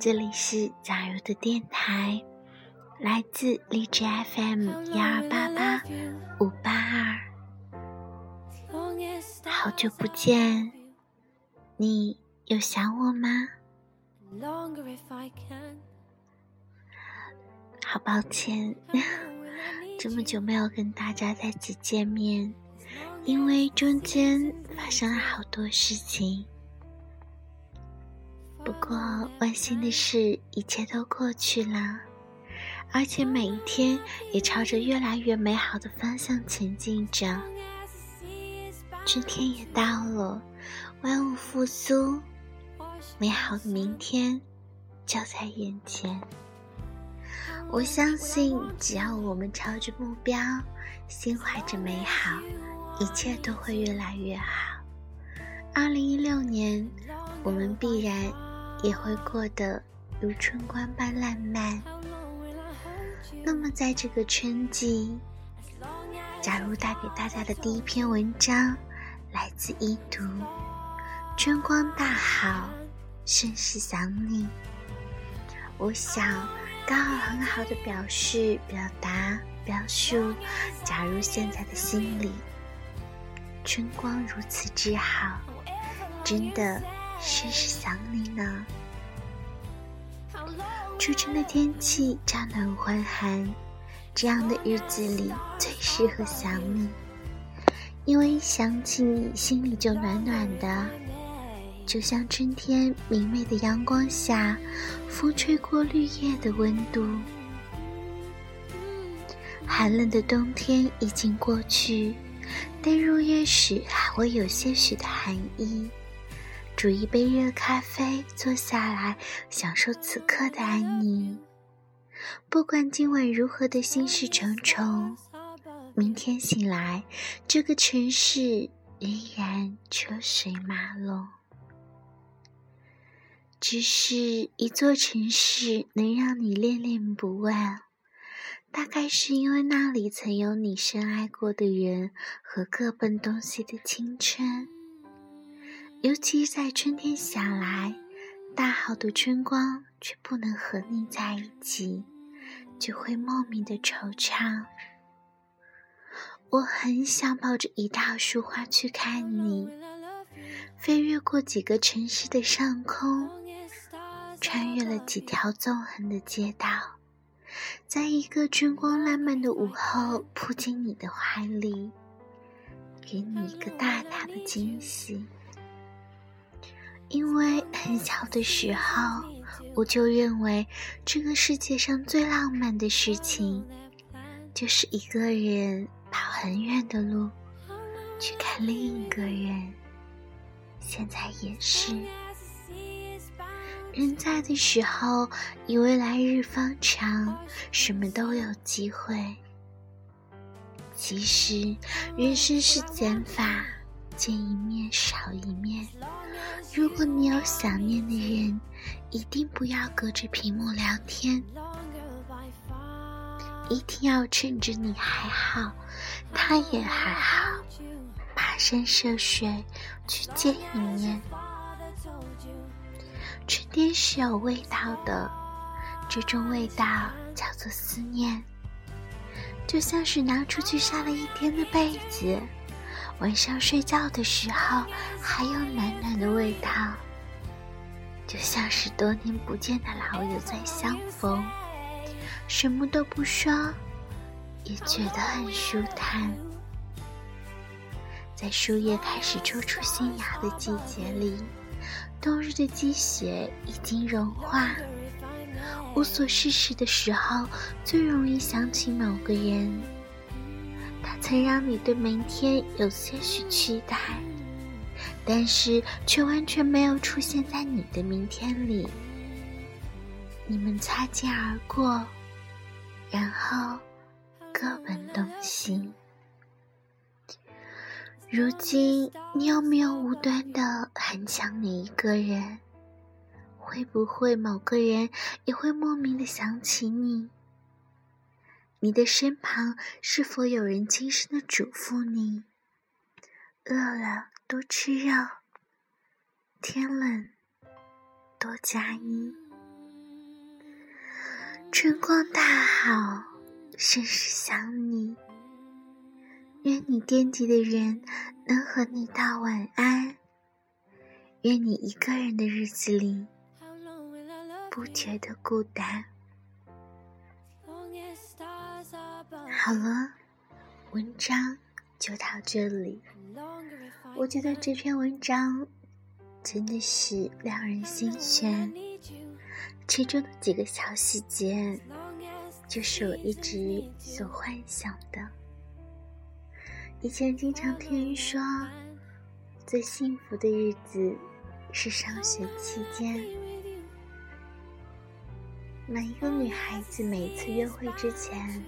这里是假如的电台，来自荔枝 FM 幺二八八五八二。好久不见，你有想我吗？好抱歉，这么久没有跟大家再次见面，因为中间发生了好多事情。不过，万幸的是，一切都过去了，而且每一天也朝着越来越美好的方向前进着。春天也到了，万物复苏，美好的明天就在眼前。我相信，只要我们朝着目标，心怀着美好，一切都会越来越好。二零一六年，我们必然。也会过得如春光般烂漫。那么，在这个春季，假如带给大家的第一篇文章来自一读，春光大好，甚是想你。我想，刚好很好的表示、表达、表述，假如现在的心里，春光如此之好，真的。甚是想你呢。初春的天气乍暖还寒，这样的日子里最适合想你，因为一想起你，心里就暖暖的，就像春天明媚的阳光下，风吹过绿叶的温度。寒冷的冬天已经过去，但入夜时还会有些许的寒意。煮一杯热咖啡，坐下来享受此刻的安宁。不管今晚如何的心事重重，明天醒来，这个城市仍然车水马龙。只是一座城市能让你恋恋不忘，大概是因为那里曾有你深爱过的人和各奔东西的青春。尤其在春天想来，大好的春光却不能和你在一起，就会莫名的惆怅。我很想抱着一大束花去看你，飞越过几个城市的上空，穿越了几条纵横的街道，在一个春光烂漫的午后，扑进你的怀里，给你一个大大的惊喜。因为很小的时候，我就认为这个世界上最浪漫的事情，就是一个人跑很远的路去看另一个人。现在也是，人在的时候，以为来日方长，什么都有机会。其实，人生是减法，见一面少一面。如果你有想念的人，一定不要隔着屏幕聊天，一定要趁着你还好，他也还好，跋山涉水去见一面。春天是有味道的，这种味道叫做思念，就像是拿出去晒了一天的被子。晚上睡觉的时候，还有暖暖的味道，就像是多年不见的老友在相逢，什么都不说，也觉得很舒坦。在树叶开始抽出新芽的季节里，冬日的积雪已经融化。无所事事的时候，最容易想起某个人。他曾让你对明天有些许期待，但是却完全没有出现在你的明天里。你们擦肩而过，然后各奔东西。如今，你有没有无端的很想你一个人？会不会某个人也会莫名的想起你？你的身旁是否有人轻声的嘱咐你：饿了多吃肉，天冷多加衣？春光大好，甚是想你。愿你惦记的人能和你道晚安。愿你一个人的日子里不觉得孤单。好了，文章就到这里。我觉得这篇文章真的是两人心弦，其中的几个小细节，就是我一直所幻想的。以前经常听人说，最幸福的日子是上学期间。每一个女孩子每次约会之前，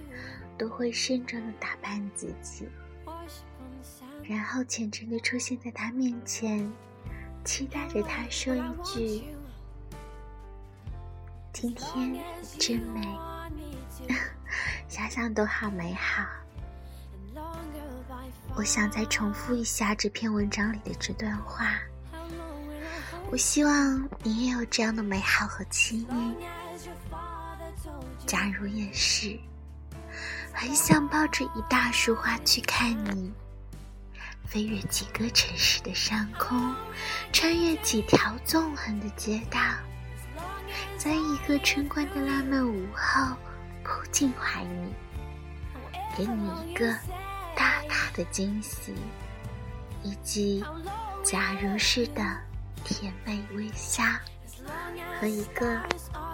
都会慎重的打扮自己。然后虔诚的出现在他面前，期待着他说一句：“今天真美。”想想都好美好。我想再重复一下这篇文章里的这段话。我希望你也有这样的美好和期待。假如也是，很想抱着一大束花去看你。飞越几个城市的上空，穿越几条纵横的街道，在一个春光的浪漫午后扑进怀里，给你一个大大的惊喜，以及假如是的甜美微笑和一个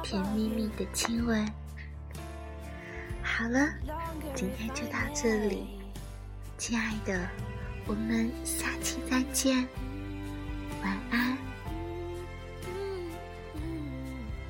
甜蜜蜜的亲吻。好了，今天就到这里，亲爱的。我们下期再见，晚安。